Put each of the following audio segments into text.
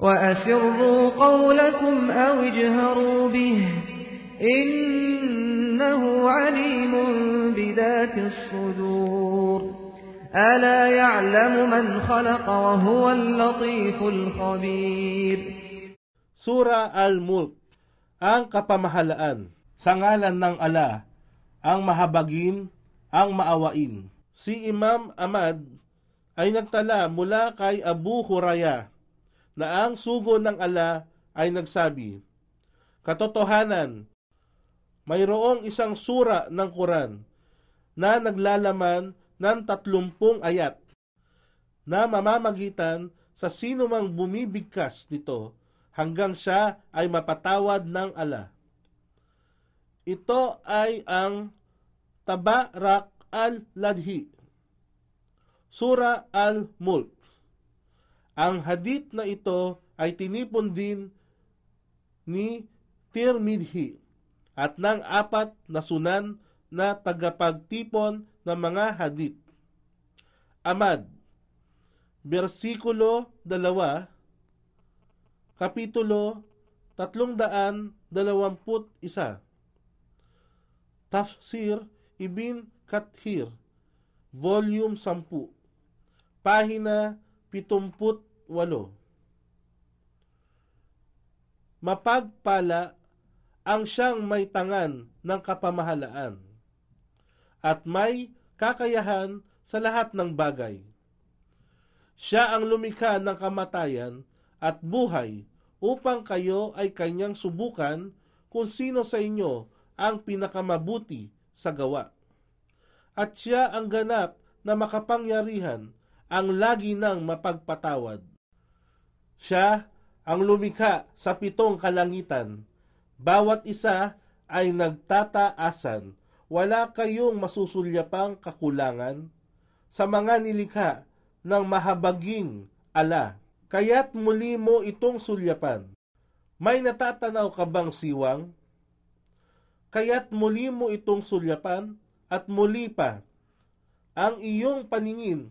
وأسروا قولكم أو اجهروا به إنه عليم بذات الصدور ألا يعلم من خلق وهو اللطيف الخبير Sura Al-Mulk, ang kapamahalaan, sa ngalan ng ala, ang mahabagin, ang maawain. Si Imam Ahmad ay nagtala mula kay Abu Huraya na ang sugo ng ala ay nagsabi, Katotohanan, mayroong isang sura ng Quran na naglalaman ng tatlumpung ayat na mamamagitan sa sino mang bumibigkas nito hanggang siya ay mapatawad ng ala. Ito ay ang Tabarak al-Ladhi, Sura al-Mulk. Ang hadith na ito ay tinipon din ni Tirmidhi at ng apat na sunan na tagapagtipon ng mga hadith. Amad, versikulo 2, Kapitulo 321 Tafsir Ibn Kathir Volume 10 Pahina 78 Mapagpala ang siyang may tangan ng kapamahalaan at may kakayahan sa lahat ng bagay. Siya ang lumikha ng kamatayan at buhay upang kayo ay kanyang subukan kung sino sa inyo ang pinakamabuti sa gawa. At siya ang ganap na makapangyarihan ang lagi nang mapagpatawad. Siya ang lumikha sa pitong kalangitan. Bawat isa ay nagtataasan. Wala kayong masusulyapang kakulangan sa mga nilikha ng mahabaging ala kaya't muli mo itong sulyapan. May natatanaw ka bang siwang? Kaya't muli mo itong sulyapan at muli pa ang iyong paningin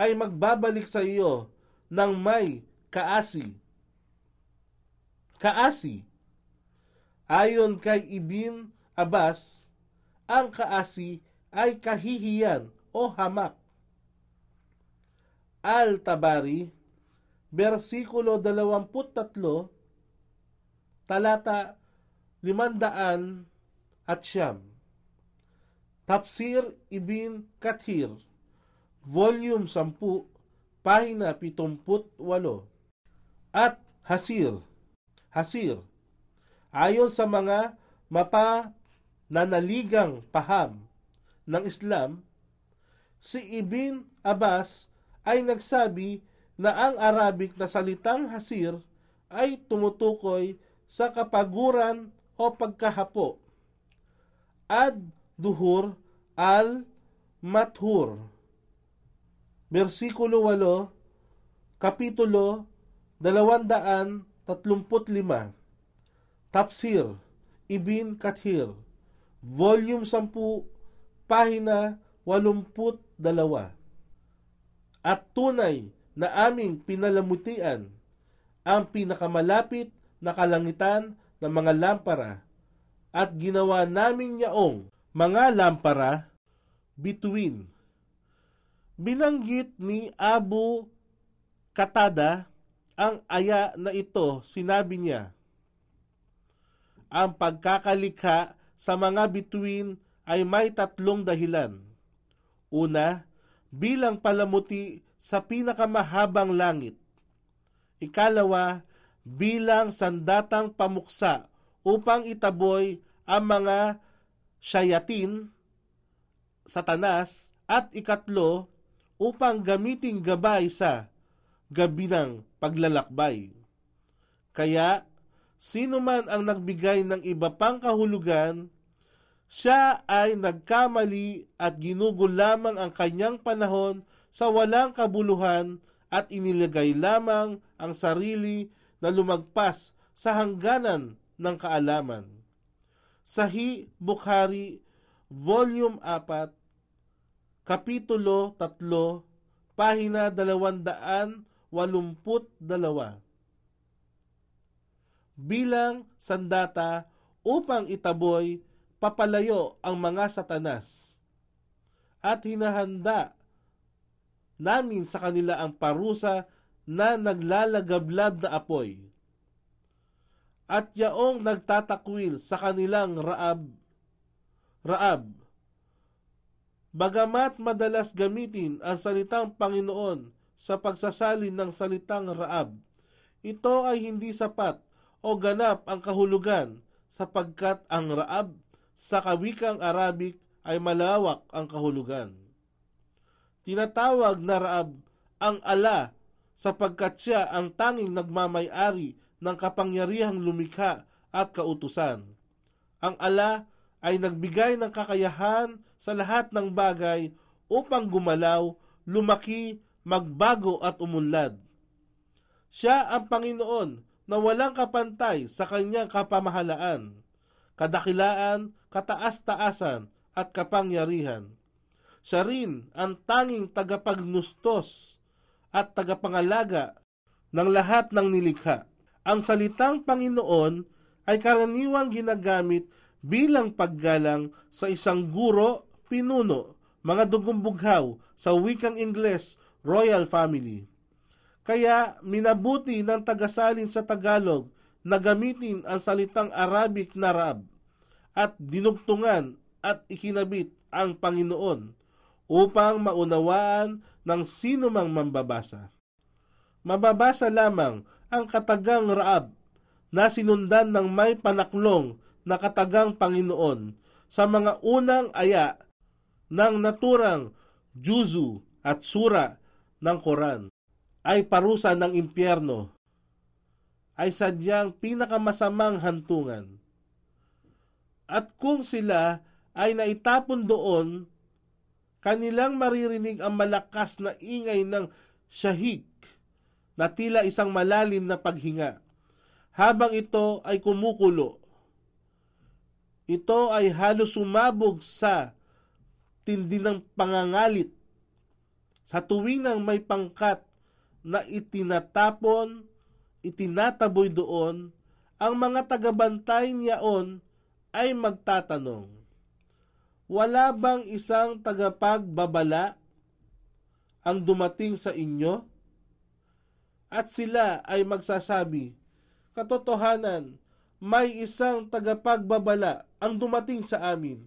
ay magbabalik sa iyo ng may kaasi. Kaasi. Ayon kay Ibn Abbas, ang kaasi ay kahihiyan o hamak. Al-Tabari, versikulo 23, talata 500 at siyam. Tafsir Ibn Kathir, volume 10, pahina 78. At Hasir, Hasir, ayon sa mga mapa nanaligang paham ng Islam, si Ibn Abbas ay nagsabi na ang Arabic na salitang hasir ay tumutukoy sa kapaguran o pagkahapo. Ad duhur al mathur. Versikulo 8, Kapitulo 235. Tafsir Ibn Kathir Volume 10 Pahina 82 At tunay na aming pinalamutian ang pinakamalapit na kalangitan ng mga lampara at ginawa namin yaong mga lampara between. Binanggit ni Abu Katada ang aya na ito, sinabi niya, ang pagkakalikha sa mga bituin ay may tatlong dahilan. Una, bilang palamuti sa pinakamahabang langit. Ikalawa, bilang sandatang pamuksa upang itaboy ang mga shayatin, satanas, at ikatlo, upang gamiting gabay sa gabi paglalakbay. Kaya, sino man ang nagbigay ng iba pang kahulugan, siya ay nagkamali at ginugol lamang ang kanyang panahon sa walang kabuluhan at inilagay lamang ang sarili na lumagpas sa hangganan ng kaalaman. Sahi Bukhari, Volume 4, Kapitulo 3, Pahina 282. Bilang sandata upang itaboy papalayo ang mga satanas at hinahanda namin sa kanila ang parusa na naglalagablab na apoy at yaong nagtatakwil sa kanilang raab raab Bagamat madalas gamitin ang salitang Panginoon sa pagsasalin ng salitang Raab, ito ay hindi sapat o ganap ang kahulugan sapagkat ang Raab sa kawikang Arabic ay malawak ang kahulugan. Tinatawag na Raab ang ala sapagkat siya ang tanging nagmamay-ari ng kapangyarihang lumikha at kautusan. Ang ala ay nagbigay ng kakayahan sa lahat ng bagay upang gumalaw, lumaki, magbago at umunlad. Siya ang Panginoon na walang kapantay sa kanyang kapamahalaan, kadakilaan, kataas-taasan at kapangyarihan. Siya rin ang tanging tagapagnustos at tagapangalaga ng lahat ng nilikha. Ang salitang Panginoon ay karaniwang ginagamit bilang paggalang sa isang guro, pinuno, mga dugong bughaw sa wikang Ingles, royal family. Kaya minabuti ng tagasalin sa Tagalog na gamitin ang salitang Arabic na Rab at dinugtungan at ikinabit ang Panginoon upang maunawaan ng sino mang mambabasa. Mababasa lamang ang katagang Raab na sinundan ng may panaklong na katagang Panginoon sa mga unang aya ng naturang Juzu at Sura ng Koran ay parusa ng impyerno ay sadyang pinakamasamang hantungan. At kung sila ay naitapon doon, kanilang maririnig ang malakas na ingay ng shahik na tila isang malalim na paghinga, habang ito ay kumukulo ito ay halos sumabog sa tindi ng pangangalit sa tuwinang may pangkat na itinatapon, itinataboy doon, ang mga tagabantay niyaon ay magtatanong, Wala bang isang tagapagbabala ang dumating sa inyo? At sila ay magsasabi, Katotohanan, may isang tagapagbabala ang dumating sa amin,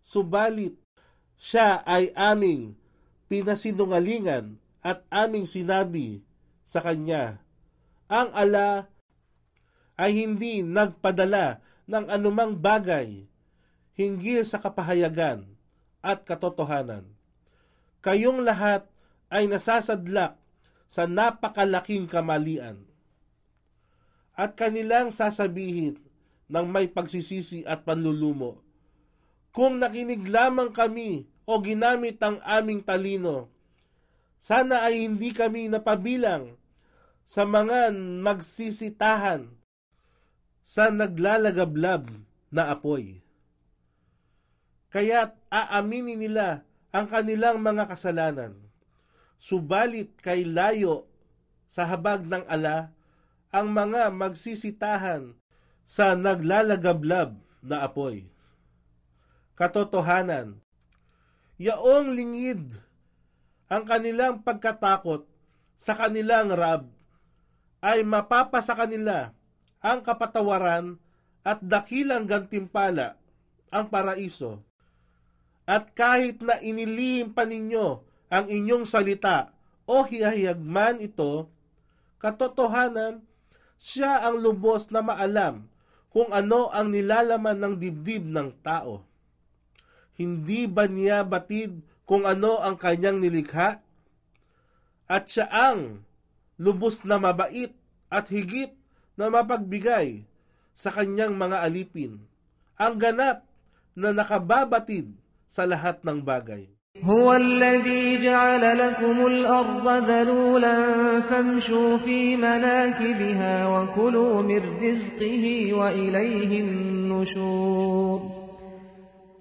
subalit siya ay aming pinasinungalingan at aming sinabi sa kanya, ang ala ay hindi nagpadala ng anumang bagay hinggil sa kapahayagan at katotohanan. Kayong lahat ay nasasadlak sa napakalaking kamalian at kanilang sasabihin ng may pagsisisi at panlulumo. Kung nakinig lamang kami o ginamit ang aming talino, sana ay hindi kami napabilang sa mga magsisitahan sa naglalagablab na apoy. Kaya't aaminin nila ang kanilang mga kasalanan. Subalit kay layo sa habag ng ala ang mga magsisitahan sa naglalagablab na apoy. Katotohanan, yaong lingid ang kanilang pagkatakot sa kanilang rab ay mapapa sa kanila ang kapatawaran at dakilang gantimpala ang paraiso. At kahit na inilihim pa ninyo ang inyong salita o hiyahiyag man ito, katotohanan siya ang lubos na maalam kung ano ang nilalaman ng dibdib ng tao Hindi ba niya batid kung ano ang kanyang nilikha? At siya ang lubos na mabait at higit na mapagbigay sa kanyang mga alipin. Ang ganap na nakababatid sa lahat ng bagay. هو الذي جعل لكم الأرض ذلولا فامشوا في مناكبها وكلوا من رزقه وإليه النشور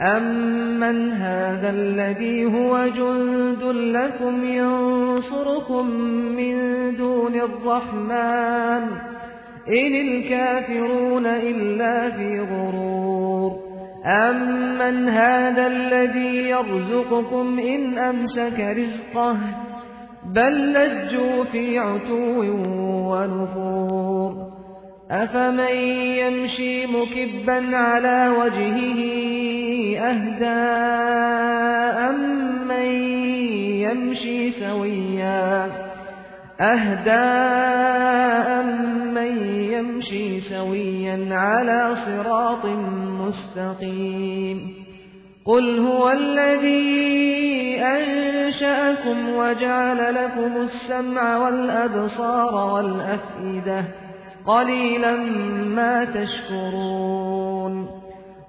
أمن هذا الذي هو جند لكم ينصركم من دون الرحمن إن الكافرون إلا في غرور أمن هذا الذي يرزقكم إن أمسك رزقه بل لجوا في عتو ونفور أفمن يمشي مكبا على وجهه أهدى أمن يمشي سويا؟ أهدى أمن يمشي سويا على صراط مستقيم. قل هو الذي أنشأكم وجعل لكم السمع والأبصار والأفئدة قليلا ما تشكرون.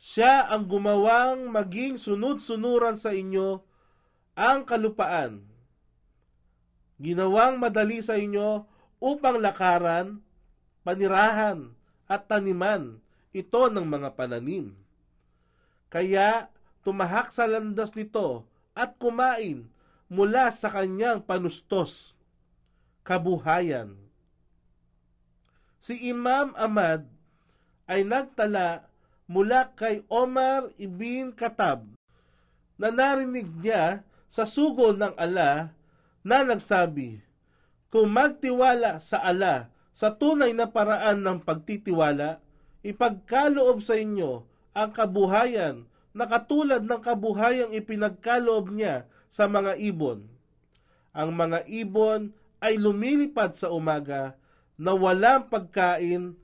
Siya ang gumawang maging sunod-sunuran sa inyo ang kalupaan. Ginawang madali sa inyo upang lakaran, panirahan, at taniman ito ng mga pananim. Kaya tumahak sa landas nito at kumain mula sa kanyang panustos, kabuhayan. Si Imam Ahmad ay nagtala mula kay Omar ibn Katab na narinig niya sa sugo ng ala na nagsabi, Kung magtiwala sa ala sa tunay na paraan ng pagtitiwala, ipagkaloob sa inyo ang kabuhayan na katulad ng kabuhayang ipinagkaloob niya sa mga ibon. Ang mga ibon ay lumilipad sa umaga na walang pagkain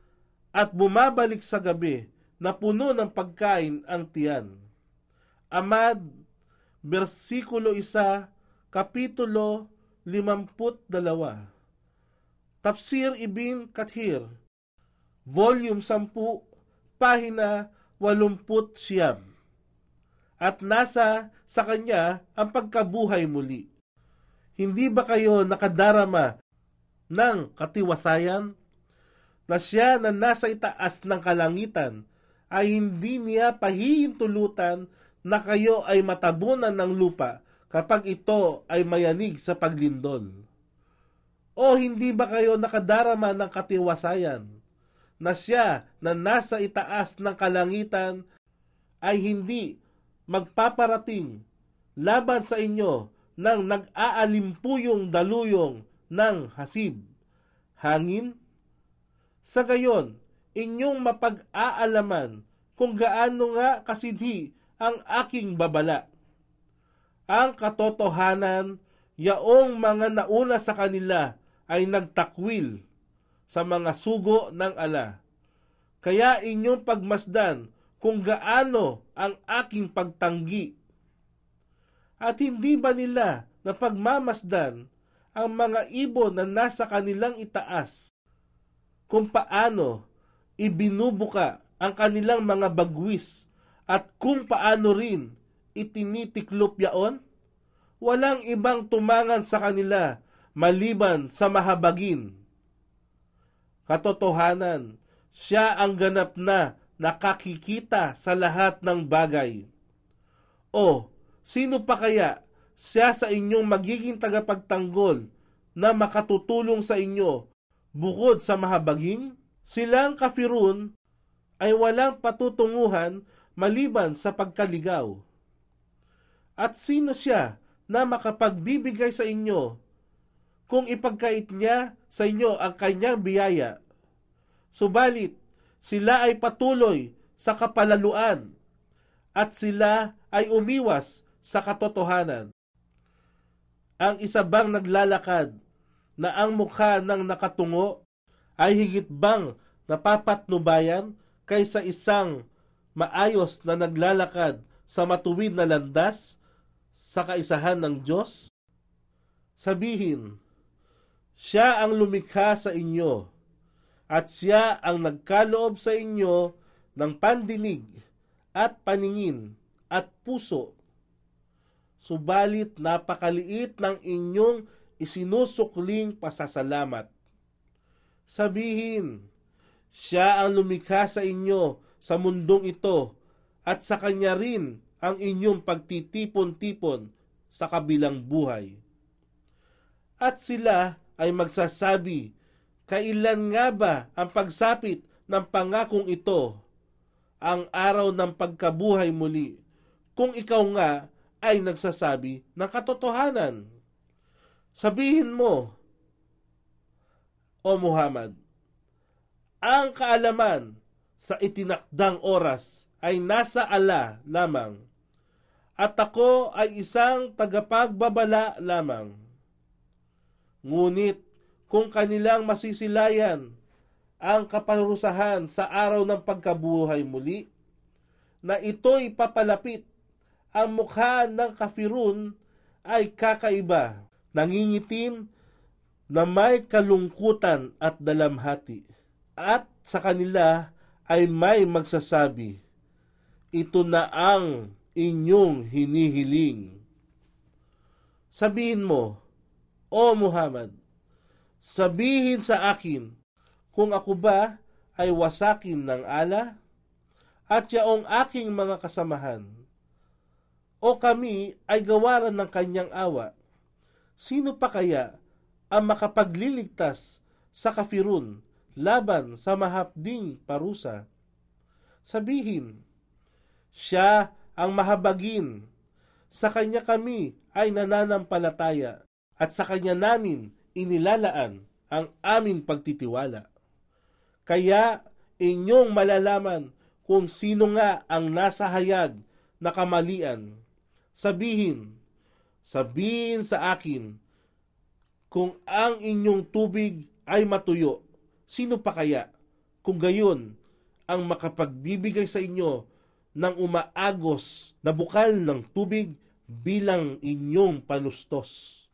at bumabalik sa gabi na puno ng pagkain ang tiyan. Amad, versikulo 1, kapitulo 52. Tafsir Ibn Kathir, volume 10, pahina 80 siyam. At nasa sa kanya ang pagkabuhay muli. Hindi ba kayo nakadarama ng katiwasayan? Na siya na nasa itaas ng kalangitan ay hindi niya pahihintulutan na kayo ay matabunan ng lupa kapag ito ay mayanig sa paglindol. O hindi ba kayo nakadarama ng katiwasayan na siya na nasa itaas ng kalangitan ay hindi magpaparating laban sa inyo ng nag-aalimpuyong daluyong ng hasib, hangin? Sa gayon, inyong mapag-aalaman kung gaano nga kasidhi ang aking babala. Ang katotohanan, yaong mga nauna sa kanila ay nagtakwil sa mga sugo ng ala. Kaya inyong pagmasdan kung gaano ang aking pagtanggi. At hindi ba nila na pagmamasdan ang mga ibon na nasa kanilang itaas kung paano ibinubuka ang kanilang mga bagwis at kung paano rin itinitiklop yaon? Walang ibang tumangan sa kanila maliban sa mahabagin. Katotohanan, siya ang ganap na nakakikita sa lahat ng bagay. O, sino pa kaya siya sa inyong magiging tagapagtanggol na makatutulong sa inyo bukod sa mahabagin? Silang kafirun ay walang patutunguhan maliban sa pagkaligaw. At sino siya na makapagbibigay sa inyo kung ipagkait niya sa inyo ang kanyang biyaya? Subalit, sila ay patuloy sa kapalaluan at sila ay umiwas sa katotohanan. Ang isa bang naglalakad na ang mukha ng nakatungo ay higit bang napapatnubayan kaysa isang maayos na naglalakad sa matuwid na landas sa kaisahan ng Diyos? Sabihin, siya ang lumikha sa inyo at siya ang nagkaloob sa inyo ng pandinig at paningin at puso. Subalit napakaliit ng inyong isinusukling pasasalamat Sabihin, siya ang lumikha sa inyo sa mundong ito at sa kanya rin ang inyong pagtitipon-tipon sa kabilang buhay. At sila ay magsasabi, kailan nga ba ang pagsapit ng pangakong ito, ang araw ng pagkabuhay muli, kung ikaw nga ay nagsasabi ng katotohanan? Sabihin mo, O Muhammad, ang kaalaman sa itinakdang oras ay nasa ala lamang at ako ay isang tagapagbabala lamang. Ngunit kung kanilang masisilayan ang kaparusahan sa araw ng pagkabuhay muli, na ito'y papalapit, ang mukha ng kafirun ay kakaiba, nangingitim na may kalungkutan at dalamhati. At sa kanila ay may magsasabi, ito na ang inyong hinihiling. Sabihin mo, O Muhammad, sabihin sa akin kung ako ba ay wasakin ng ala at yaong aking mga kasamahan o kami ay gawaran ng kanyang awa. Sino pa kaya ang makapagliligtas sa kafirun laban sa mahapding parusa? Sabihin, siya ang mahabagin. Sa kanya kami ay nananampalataya at sa kanya namin inilalaan ang aming pagtitiwala. Kaya inyong malalaman kung sino nga ang nasa hayag na kamalian. Sabihin, sabihin sa akin, kung ang inyong tubig ay matuyo, sino pa kaya? Kung gayon, ang makapagbibigay sa inyo ng umaagos na bukal ng tubig bilang inyong panustos.